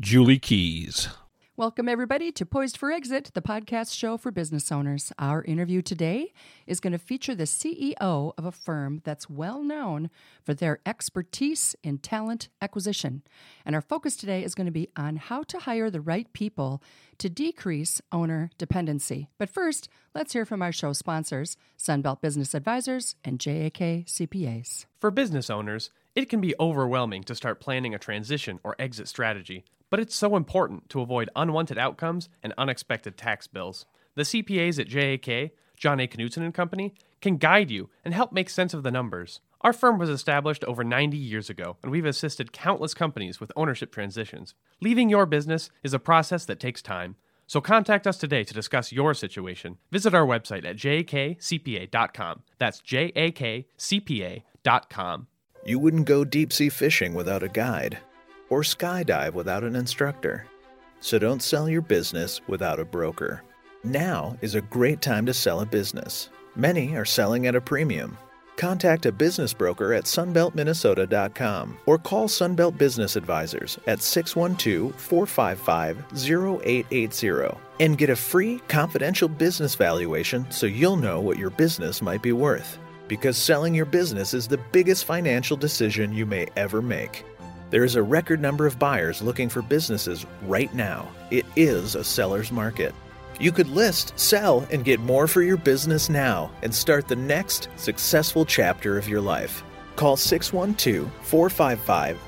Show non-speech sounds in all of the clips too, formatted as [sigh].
Julie Keyes. Welcome, everybody, to Poised for Exit, the podcast show for business owners. Our interview today is going to feature the CEO of a firm that's well known for their expertise in talent acquisition. And our focus today is going to be on how to hire the right people to decrease owner dependency. But first, let's hear from our show sponsors, Sunbelt Business Advisors and JAK CPAs. For business owners, it can be overwhelming to start planning a transition or exit strategy but it's so important to avoid unwanted outcomes and unexpected tax bills. The CPAs at JAK, John A. Knutson and Company, can guide you and help make sense of the numbers. Our firm was established over 90 years ago, and we've assisted countless companies with ownership transitions. Leaving your business is a process that takes time. So contact us today to discuss your situation. Visit our website at jakcpa.com. That's jakcpa.com. You wouldn't go deep sea fishing without a guide or skydive without an instructor. So don't sell your business without a broker. Now is a great time to sell a business. Many are selling at a premium. Contact a business broker at sunbeltminnesota.com or call Sunbelt Business Advisors at 612 455 0880 and get a free confidential business valuation so you'll know what your business might be worth. Because selling your business is the biggest financial decision you may ever make. There is a record number of buyers looking for businesses right now. It is a seller's market. You could list, sell, and get more for your business now and start the next successful chapter of your life. Call 612 455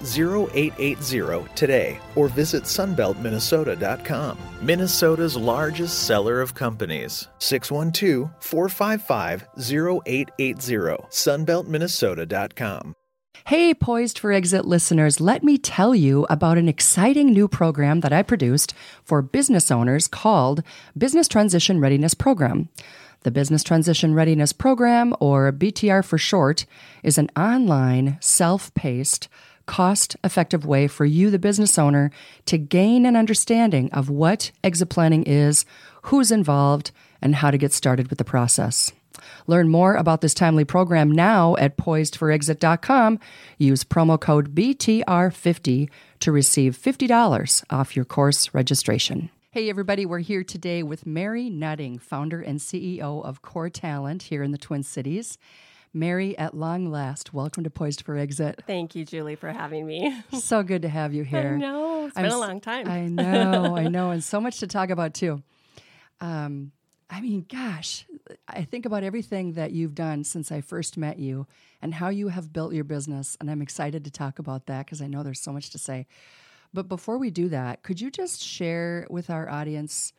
0880 today or visit sunbeltminnesota.com, Minnesota's largest seller of companies. 612 455 0880, sunbeltminnesota.com. Hey, Poised for Exit listeners, let me tell you about an exciting new program that I produced for business owners called Business Transition Readiness Program. The Business Transition Readiness Program, or BTR for short, is an online, self paced, cost effective way for you, the business owner, to gain an understanding of what exit planning is, who's involved, and how to get started with the process. Learn more about this timely program now at poisedforexit.com. Use promo code BTR50 to receive $50 off your course registration. Hey, everybody, we're here today with Mary Nutting, founder and CEO of Core Talent here in the Twin Cities. Mary, at long last, welcome to Poised for Exit. Thank you, Julie, for having me. [laughs] so good to have you here. I know. It's I'm been a long time. I know, I know, and so much to talk about, too. Um, I mean, gosh, I think about everything that you've done since I first met you and how you have built your business. And I'm excited to talk about that because I know there's so much to say. But before we do that, could you just share with our audience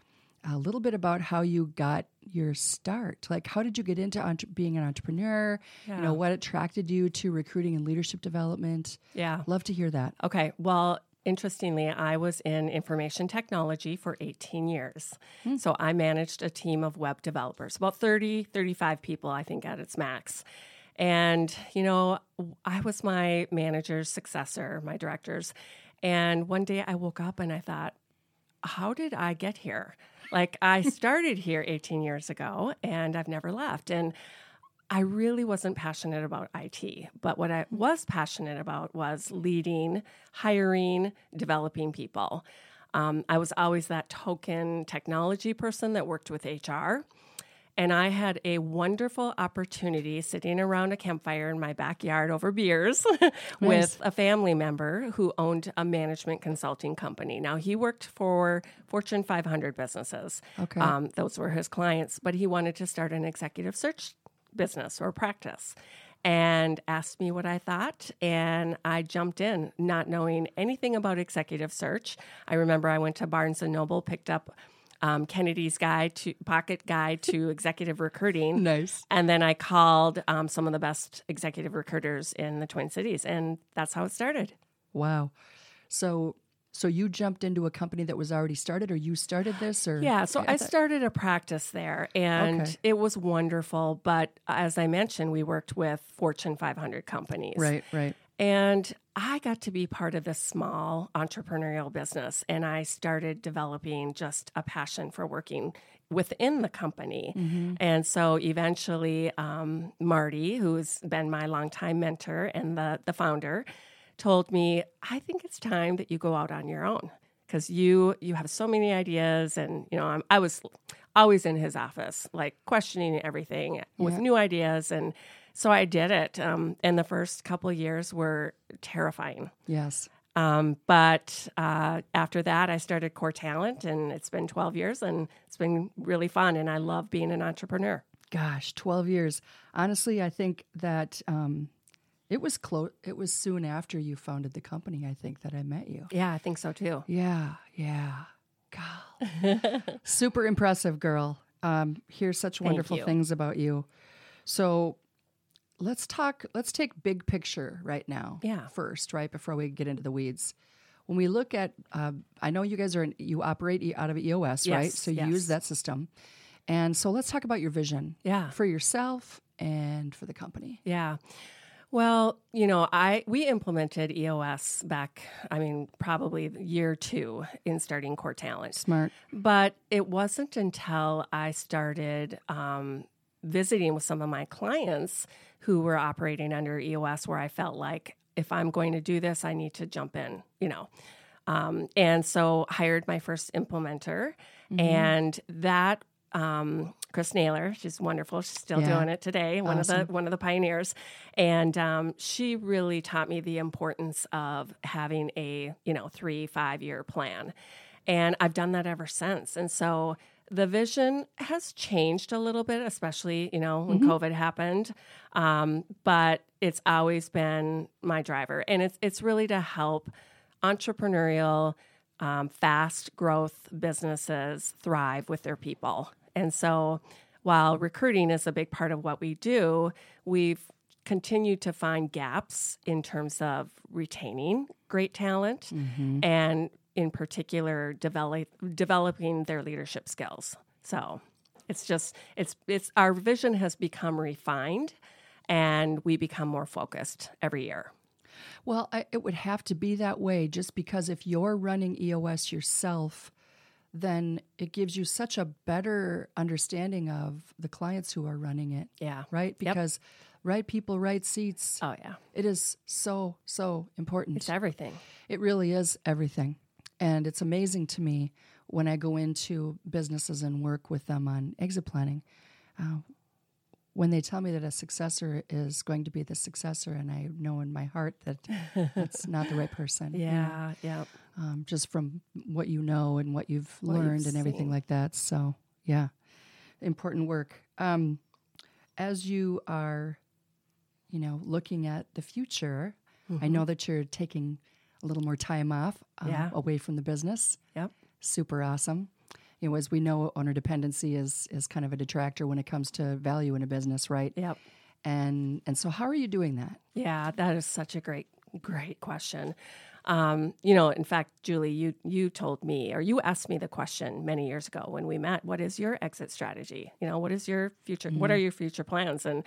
a little bit about how you got your start? Like, how did you get into entre- being an entrepreneur? Yeah. You know, what attracted you to recruiting and leadership development? Yeah. Love to hear that. Okay. Well, Interestingly, I was in information technology for 18 years. Hmm. So I managed a team of web developers, about 30, 35 people, I think, at its max. And, you know, I was my manager's successor, my director's. And one day I woke up and I thought, how did I get here? Like, I started here 18 years ago and I've never left. And I really wasn't passionate about IT, but what I was passionate about was leading, hiring, developing people. Um, I was always that token technology person that worked with HR. And I had a wonderful opportunity sitting around a campfire in my backyard over beers [laughs] nice. with a family member who owned a management consulting company. Now, he worked for Fortune 500 businesses. Okay. Um, those were his clients, but he wanted to start an executive search business or practice and asked me what I thought. And I jumped in, not knowing anything about executive search. I remember I went to Barnes and Noble, picked up um, Kennedy's guide to pocket guide to [laughs] executive recruiting. Nice. And then I called um, some of the best executive recruiters in the Twin Cities, and that's how it started. Wow. So So you jumped into a company that was already started, or you started this, or Yeah, so I started a practice there and Okay. it was wonderful. But as I mentioned, we worked with Fortune 500 companies. right, right. And I got to be part of this small entrepreneurial business, and I started developing just a passion for working within the company. And so eventually, um, Marty, who's been my longtime mentor and the, the founder, told me, I think it's time that you go out on your own because you you have so many ideas and you know I'm, i was always in his office like questioning everything with new ideas and so i did it um, and the first couple of years were terrifying Yes. um, but uh, after that i started core talent and it's been 12 years and it's been really fun and i love being an entrepreneur Gosh, twelve years. Honestly, I think that um, it was close. It was soon after you founded the company. I think that I met you. yeah i think so too Yeah, yeah. God. [laughs] Super impressive, girl. Um, hear such wonderful things about you. So let's talk, let's take big picture right now. Yeah. First, right? Before we get into the weeds. When we look at, uh, I know you guys are, in, you operate out of EOS, right? So you yes. use that system. And so let's talk about your vision. Yeah. For yourself and for the company. Yeah. Well, you know, I we implemented EOS back, I mean, probably year two in starting Core Talent. Smart. But it wasn't until I started um, visiting with some of my clients who were operating under EOS where I felt like if I'm going to do this, I need to jump in, you know. Um, and so hired my first implementer, and that um, Chris Naylor, she's wonderful. She's still Yeah. doing it today. One of the one of the pioneers, and um, she really taught me the importance of having a you know three five year plan, and I've done that ever since. And so the vision has changed a little bit, especially you know when COVID happened, um, but it's always been my driver, and it's it's really to help entrepreneurial, um, fast growth businesses thrive with their people. And so while recruiting is a big part of what we do, we've continued to find gaps in terms of retaining great talent mm-hmm. and in particular develop, developing their leadership skills. So it's just it's it's our vision has become refined and we become more focused every year. Well, I, it would have to be that way just because if you're running EOS yourself, then it gives you such a better understanding of the clients who are running it, Yeah. right? Because right people, right seats. Oh yeah. It is so, so important. It's everything. It really is everything. And it's amazing to me when I go into businesses and work with them on exit planning. Uh, when they tell me that a successor is going to be the successor, and I know in my heart that that's [laughs] not the right person. you know, Yeah, yeah. um, just from what you know and what you've learned and everything seen. like that. So, yeah, important work. Um, as you are, you know, looking at the future, I know that you're taking a little more time off uh, Yeah. away from the business. Yep. Super awesome. You know, as we know, owner dependency is is kind of a detractor when it comes to value in a business, right? Yep. And and so, how are you doing that? Yeah, that is such a great, great question. Um, you know, in fact, Julie, you you told me or you asked me the question many years ago when we met. What is your exit strategy? You know, what is your future? What are your future plans? And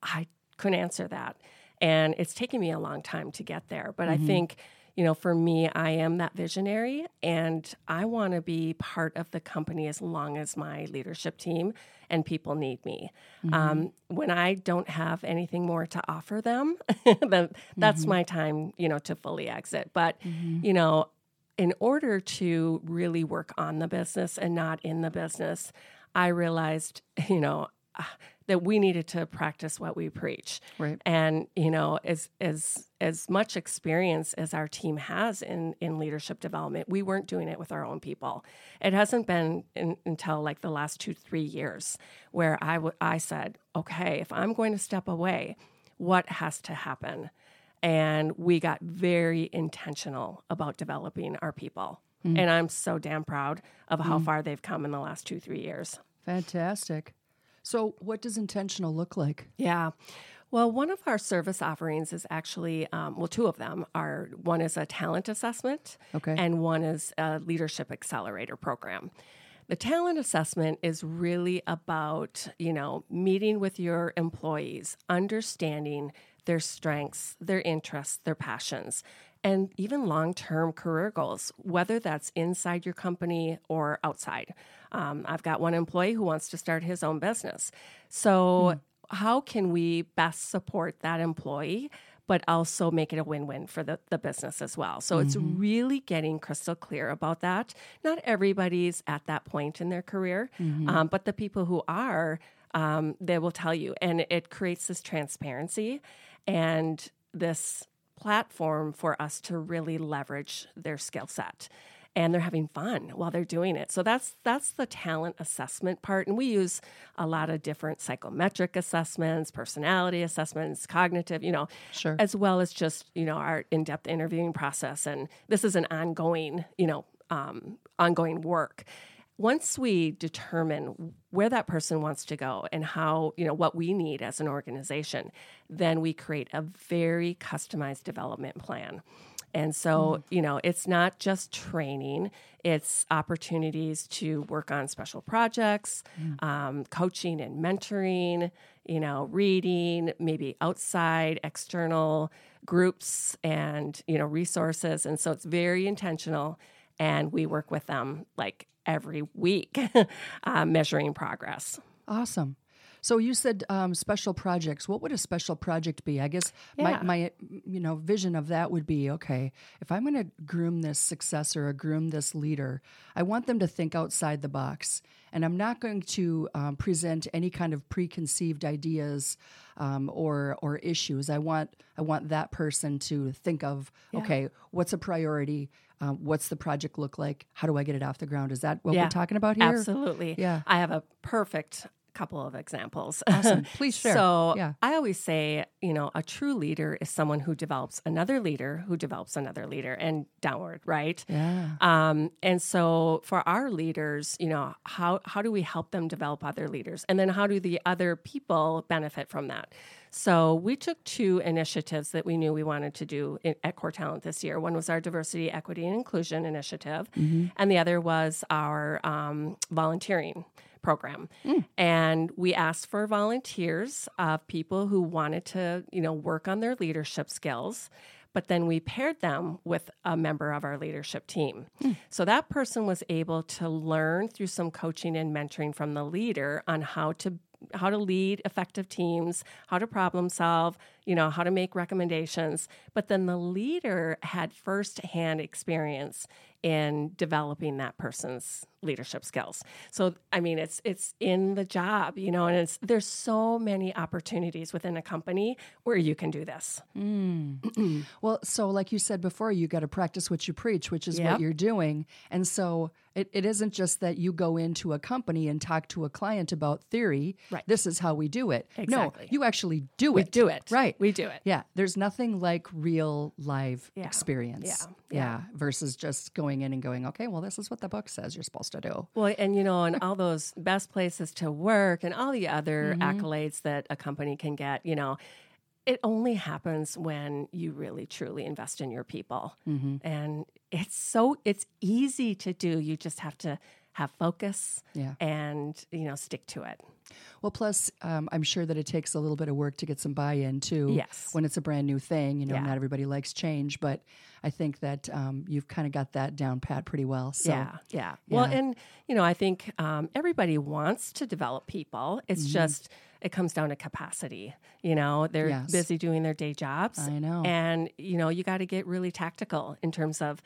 I couldn't answer that, and it's taken me a long time to get there. But I think. You know, for me, I am that visionary and I want to be part of the company as long as my leadership team and people need me. Um, when I don't have anything more to offer them, [laughs] then that's my time, you know, to fully exit. But, you know, in order to really work on the business and not in the business, I realized, [laughs] you know, ah, that we needed to practice what we preach. Right. And, you know, as as as much experience as our team has in in leadership development, we weren't doing it with our own people. It hasn't been in, until like the last 2-3 years where I w- I said, "Okay, if I'm going to step away, what has to happen?" And we got very intentional about developing our people. Mm. And I'm so damn proud of how mm. far they've come in the last 2-3 years. Fantastic. So, what does intentional look like? Yeah. Well, one of our service offerings is actually, um, well, two of them are one is a talent assessment, Okay. and one is a leadership accelerator program. The talent assessment is really about, you know, meeting with your employees, understanding their strengths, their interests, their passions, and even long term career goals, whether that's inside your company or outside. Um, I've got one employee who wants to start his own business. So, how can we best support that employee? But also make it a win win for the, the business as well. So it's really getting crystal clear about that. Not everybody's at that point in their career, um, but the people who are, um, they will tell you. And it creates this transparency and this platform for us to really leverage their skill set and they're having fun while they're doing it. So that's that's the talent assessment part and we use a lot of different psychometric assessments, personality assessments, cognitive, you know, Sure. as well as just, you know, our in-depth interviewing process and this is an ongoing, you know, um, ongoing work. Once we determine where that person wants to go and how, you know, what we need as an organization, then we create a very customized development plan. And so, you know, it's not just training, it's opportunities to work on special projects, um, coaching and mentoring, you know, reading, maybe outside, external groups and, you know, resources. And so it's very intentional. And we work with them like every week, [laughs] uh, measuring progress. Awesome. So you said um, special projects. What would a special project be? I guess my, Yeah. my you know vision of that would be okay. If I'm going to groom this successor or groom this leader, I want them to think outside the box, and I'm not going to um, present any kind of preconceived ideas um, or or issues. I want I want that person to think of okay, what's a priority? Um, what's the project look like? How do I get it off the ground? Is that what Yeah, we're talking about here? Absolutely. Yeah. I have a perfect couple of examples. Awesome. [laughs] Please share. So Yeah. I always say, you know, a true leader is someone who develops another leader who develops another leader and downward, right? Yeah. Um, and so for our leaders, you know, how how do we help them develop other leaders? And then how do the other people benefit from that? So we took two initiatives that we knew we wanted to do in, at Core Talent this year. One was our diversity, equity, and inclusion initiative, and the other was our um, volunteering program. Mm. And we asked for volunteers of people who wanted to, you know, work on their leadership skills. But then we paired them with a member of our leadership team. Mm. So that person was able to learn through some coaching and mentoring from the leader on how to how to lead effective teams, how to problem solve, you know, how to make recommendations. But then the leader had firsthand experience in developing that person's leadership skills. So I mean it's it's in the job, you know, and it's there's so many opportunities within a company where you can do this. Mm. [clears throat] Well, so like you said before, you got to practice what you preach, which is Yep. what you're doing. And so it, it isn't just that you go into a company and talk to a client about theory. Right. This is how we do it. Exactly. No, you actually do We it. do it. Right. We do it. Yeah. There's nothing like real live Yeah. experience. Yeah. Yeah. Versus just going in and going, okay, well, this is what the book says you're supposed to do. Well, and you know, and all those best places to work and all the other mm-hmm. accolades that a company can get, you know, it only happens when you really truly invest in your people. Mm-hmm. And it's so it's easy to do. You just have to have focus Yeah. and, you know, stick to it. Well, plus, um, I'm sure that it takes a little bit of work to get some buy-in too. Yes. When it's a brand new thing, you know, Yeah. not everybody likes change, but I think that um, you've kind of got that down pat pretty well. So, yeah, yeah. Well, and you know, I think um, everybody wants to develop people. It's Mm-hmm. just it comes down to capacity. You know, they're Yes. busy doing their day jobs. I know. and you know, you got to get really tactical in terms of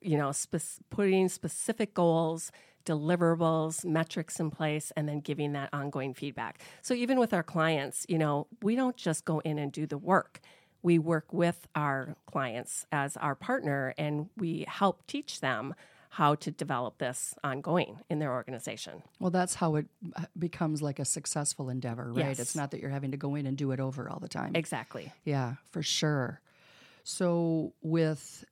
you know spec- putting specific goals. Deliverables, metrics in place, and then giving that ongoing feedback. So, even with our clients, you know, we don't just go in and do the work we work with our clients as our partner and we help teach them how to develop this ongoing in their organization. Well, that's how it uh, becomes like a successful endeavor, right? Yes. It's not that you're having to go in and do it over all the time. Exactly. yeah, for sure. So, with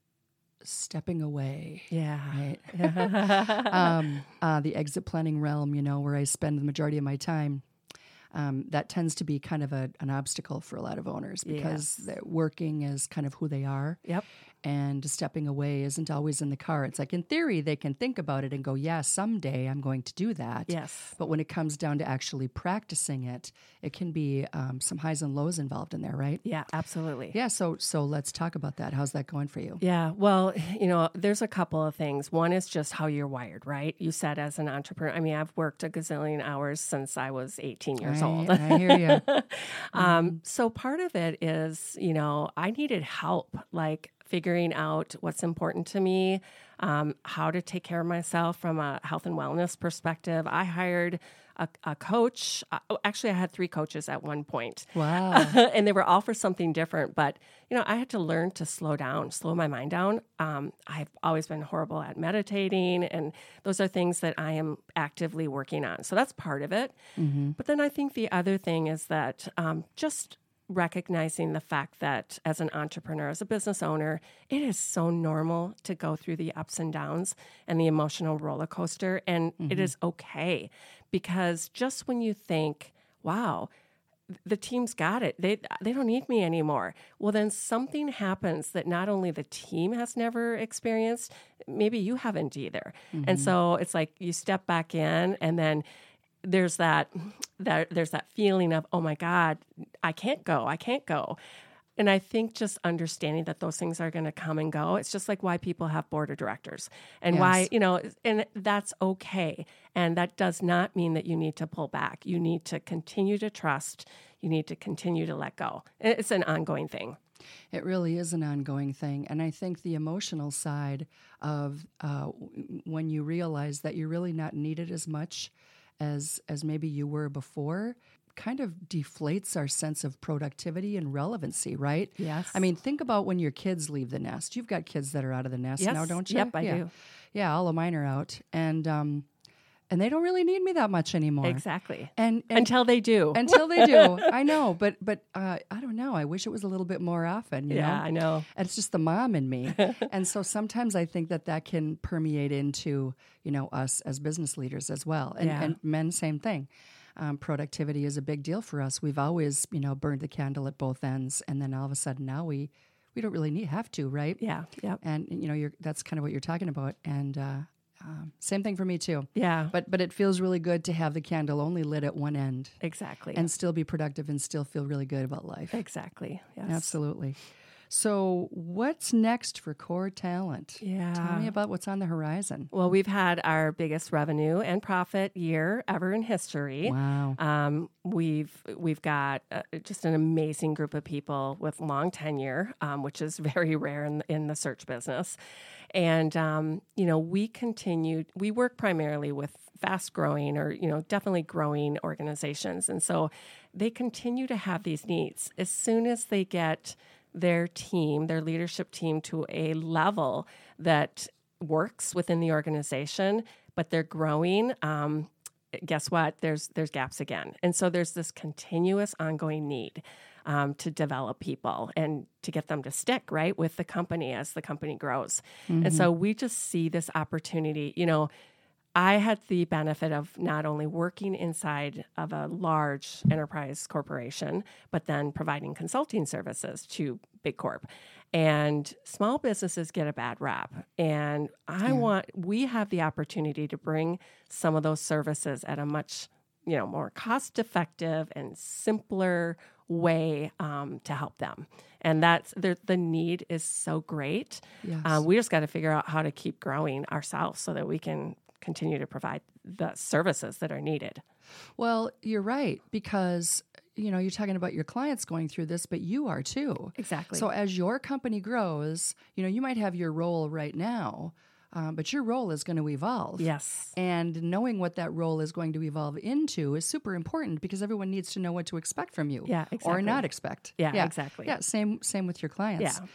stepping away, Yeah. right? [laughs] [laughs] um, uh, the exit planning realm, you know, where I spend the majority of my time. um, that tends to be kind of a, an obstacle for a lot of owners because Yes. working is kind of who they are. Yep. And stepping away isn't always in the car. It's like in theory, they can think about it and go, yeah, someday I'm going to do that. Yes. But when it comes down to actually practicing it, it can be um, some highs and lows involved in there, right? Yeah, absolutely. Yeah. So, so let's talk about that. How's that going for you? Yeah, well, you know, there's a couple of things. One is just how you're wired, right? You said as an entrepreneur, I mean, I've worked a gazillion hours since I was 18 years I, old. I hear you. [laughs] Um, so part of it is, you know, I needed help, like figuring out what's important to me, um, how to take care of myself from a health and wellness perspective. I hired a, a coach. Uh, oh, actually, I had three coaches at one point. Wow. [laughs] and they were all for something different. But you know, I had to learn to slow down, slow my mind down. Um, I've always been horrible at meditating, and those are things that I am actively working on. So that's part of it. But then I think the other thing is that um, just recognizing the fact that as an entrepreneur, as a business owner, it is so normal to go through the ups and downs and the emotional roller coaster, and it mm-hmm. is okay because just when you think, "Wow." the team's got it. They they don't need me anymore. Well, then something happens that not only the team has never experienced, maybe you haven't either. And mm-hmm. so it's like you step back in, and then there's that that there's that feeling of oh my god, I can't go, I can't go. And I think just understanding that those things are going to come and go. It's just like why people have board of directors and why, you know, and that's okay. And that does not mean that you need to pull back. You need to continue to trust. You need to continue to let go. It's an ongoing thing. It really is an ongoing thing. And I think the emotional side of uh, when you realize that you're really not needed as much as, as maybe you were before kind of deflates our sense of productivity and relevancy, right? Yes. I mean, think about when your kids leave the nest. You've got kids that are out of the nest Yes. now, don't you? Yep, I yeah. do. Yeah, all of mine are out. And, um, and they don't really need me that much anymore. Exactly. And, and Until they do. until they do. [laughs] I know, but but uh, I don't know. I wish it was a little bit more often. You yeah, know? I know. And it's just the mom in me, [laughs] and so sometimes I think that that can permeate into you know us as business leaders as well, and, Yeah. and men same thing. Um, productivity is a big deal for us. We've always you know burned the candle at both ends, and then all of a sudden now we we don't really need have to, right? Yeah. yeah. And you know you're that's kind of what you're talking about, and. Uh, um, same thing for me too. Yeah. But but it feels really good to have the candle only lit at one end Exactly. and still be productive and still feel really good about life. exactly. Yes. Absolutely. So, what's next for Core Talent? Yeah. Tell me about what's on the horizon. Well, we've had our biggest revenue and profit year ever in history. Wow. Um, we've we've got uh, just an amazing group of people with long tenure, um, which is [laughs] very rare in, in the search business. And um, you know, we continue. We work primarily with fast growing or you know definitely growing organizations, and so they continue to have these needs. As soon as they get their team, their leadership team, to a level that works within the organization, but they're growing. Um, guess what? There's there's gaps again, and so there's this continuous, ongoing need um, to develop people and to get them to stick right with the company as the company grows. And so we just see this opportunity. You know, I had the benefit of not only working inside of a large enterprise corporation, but then providing consulting services to big corp. And small businesses get a bad rap. And I want, we have the opportunity to bring some of those services at a much, you know, more cost effective and simpler way um, to help them. And that's the, the need is so great. Yes. Uh, we just got to figure out how to keep growing ourselves so that we can continue to provide the services that are needed. Well, you're right because you know you're talking about your clients going through this, but you are too. Exactly. So as your company grows, you know you might have your role right now, um, but your role is going to evolve. Yes. And knowing what that role is going to evolve into is super important because everyone needs to know what to expect from you. Yeah, exactly. Or not expect. Yeah, exactly. Yeah, same same with your clients. Yeah.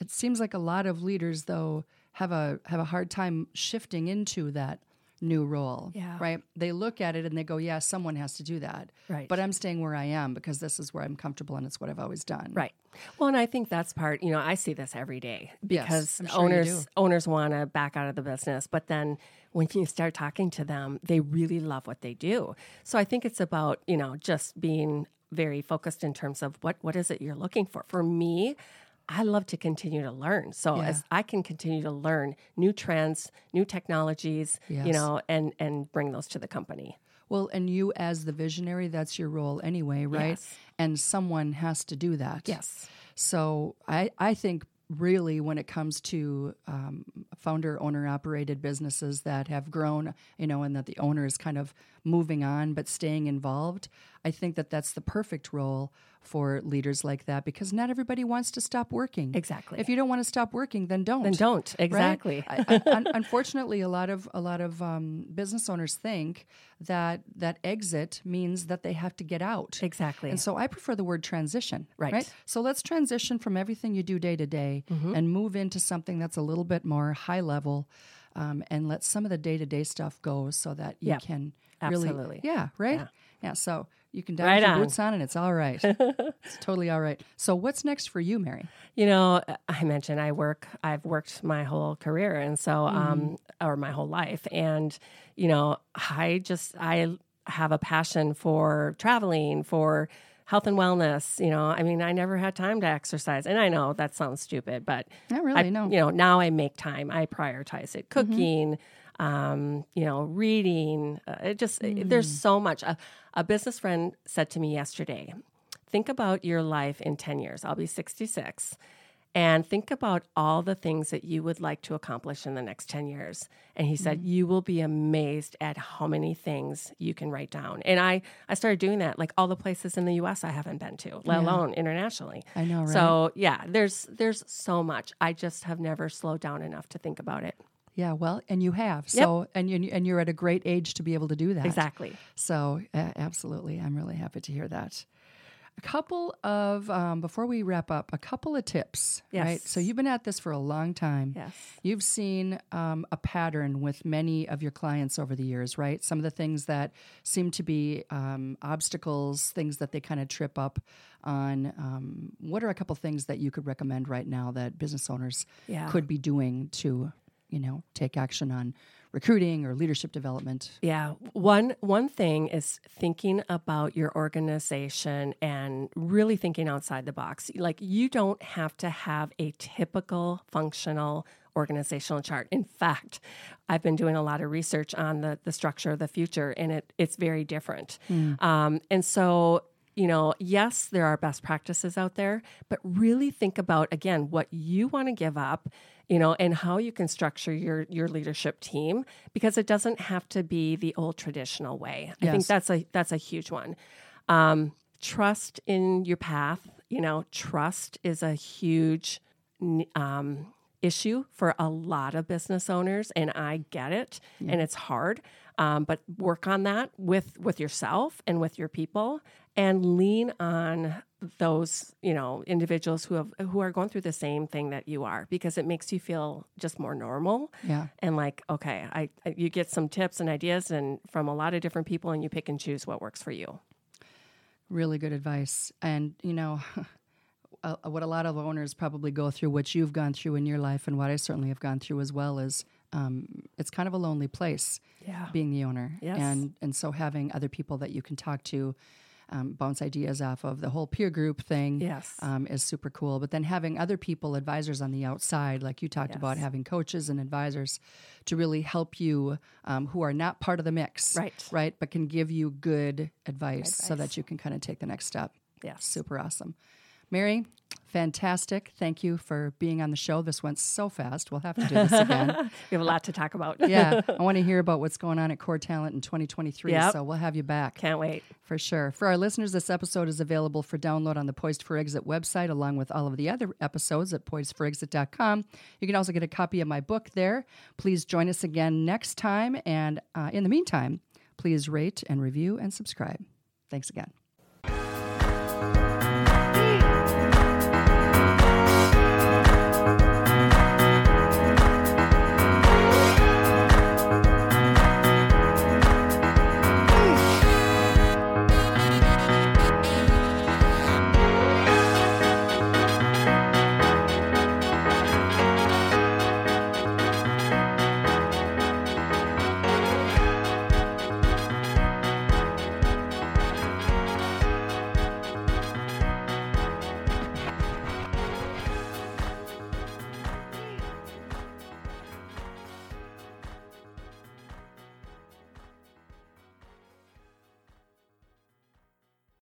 It seems like a lot of leaders though have a have a hard time shifting into that new role. Yeah. Right? They look at it and they go, yeah, someone has to do that. Right. But I'm staying where I am because this is where I'm comfortable and it's what I've always done. Right. Well, and I think that's part, you know, I see this every day because I'm sure owners owners want to back out of the business, but then when you start talking to them, they really love what they do. So I think it's about, you know, just being very focused in terms of what what is it you're looking for. For me, I love to continue to learn. So Yeah. as I can continue to learn new trends, new technologies, Yes. you know, and and bring those to the company. Well, and you as the visionary, that's your role anyway, right? Yes. And someone has to do that. Yes. So I, I think really when it comes to um, founder owner operated businesses that have grown, you know, and that the owner is kind of moving on but staying involved, I think that that's the perfect role for leaders like that because not everybody wants to stop working. Exactly. If you don't want to stop working, then don't. Then don't. right? Exactly. I- I- un- [laughs] unfortunately, a lot of a lot of um, business owners think that that exit means that they have to get out. Exactly. And so I prefer the word transition. Right. So let's transition from everything you do day to day Mm-hmm. and move into something that's a little bit more high level, um, and let some of the day to day stuff go so that you Yep. can really, Absolutely. yeah, right, yeah. so you can dive Right your on. boots on, and it's all right. [laughs] it's totally all right. So what's next for you, Mary? You know, I mentioned I work, I've worked my whole career and so, um, or my whole life. And, you know, I just, I have a passion for traveling, for health and wellness. You know, I mean, I never had time to exercise. And I know that sounds stupid, but Not really, I, no. You know, now I make time, I prioritize it. Cooking, um, you know, reading. Uh, it just, there's so much. A, a business friend said to me yesterday, think about your life in 10 years. I'll be 66. And think about all the things that you would like to accomplish in the next 10 years. And he said, You will be amazed at how many things you can write down. And I, I started doing that, like all the places in the US I haven't been to, let alone internationally. I know, right? So yeah, there's there's so much. I just have never slowed down enough to think about it. Yeah, well, and you have. So, and you and you're at a great age to be able to do that. Exactly. So, uh, absolutely, I'm really happy to hear that. A couple of um, before we wrap up, a couple of tips. Yes. Right. So you've been at this for a long time. Yes. You've seen um, a pattern with many of your clients over the years, right? Some of the things that seem to be um, obstacles, things that they kind of trip up on. Um, what are a couple things that you could recommend right now that business owners Yeah. could be doing to, you know, take action on recruiting or leadership development? Yeah, one one thing is thinking about your organization and really thinking outside the box. Like you don't have to have a typical functional organizational chart. In fact, I've been doing a lot of research on the the structure of the future, and it it's very different. Um, and so you know, yes, there are best practices out there, but really think about again what you want to give up, you know, and how you can structure your your leadership team because it doesn't have to be the old traditional way. I think that's a that's a huge one. Um, trust in your path. You know, trust is a huge um, issue for a lot of business owners, and I get it, and it's hard. Um, but work on that with with yourself and with your people, and lean on those you know individuals who have who are going through the same thing that you are because it makes you feel just more normal Yeah. and like okay I, I you get some tips and ideas and from a lot of different people and you pick and choose what works for you Really good advice. And, you know, [laughs] uh, what a lot of owners probably go through, what you've gone through in your life, and what I certainly have gone through as well, is um, it's kind of a lonely place Yeah. being the owner. Yes. And, and so having other people that you can talk to, um, bounce ideas off of the whole peer group thing Yes. um, is super cool. But then having other people, advisors on the outside, like you talked about, having coaches and advisors to really help you um, who are not part of the mix Right. right but can give you good advice, so Advice. that you can kind of take the next step Yes. super awesome mary fantastic thank you for being on the show this went so fast we'll have to do this again [laughs] we have a lot to talk about yeah [laughs] i want to hear about what's going on at core talent in 2023 Yep. so we'll have you back can't wait for sure. For our listeners, this episode is available for download on the Poised for Exit website, along with all of the other episodes at poisedforexit.com. You can also get a copy of my book there. Please join us again next time. And uh, in the meantime, please rate and review and subscribe. Thanks again.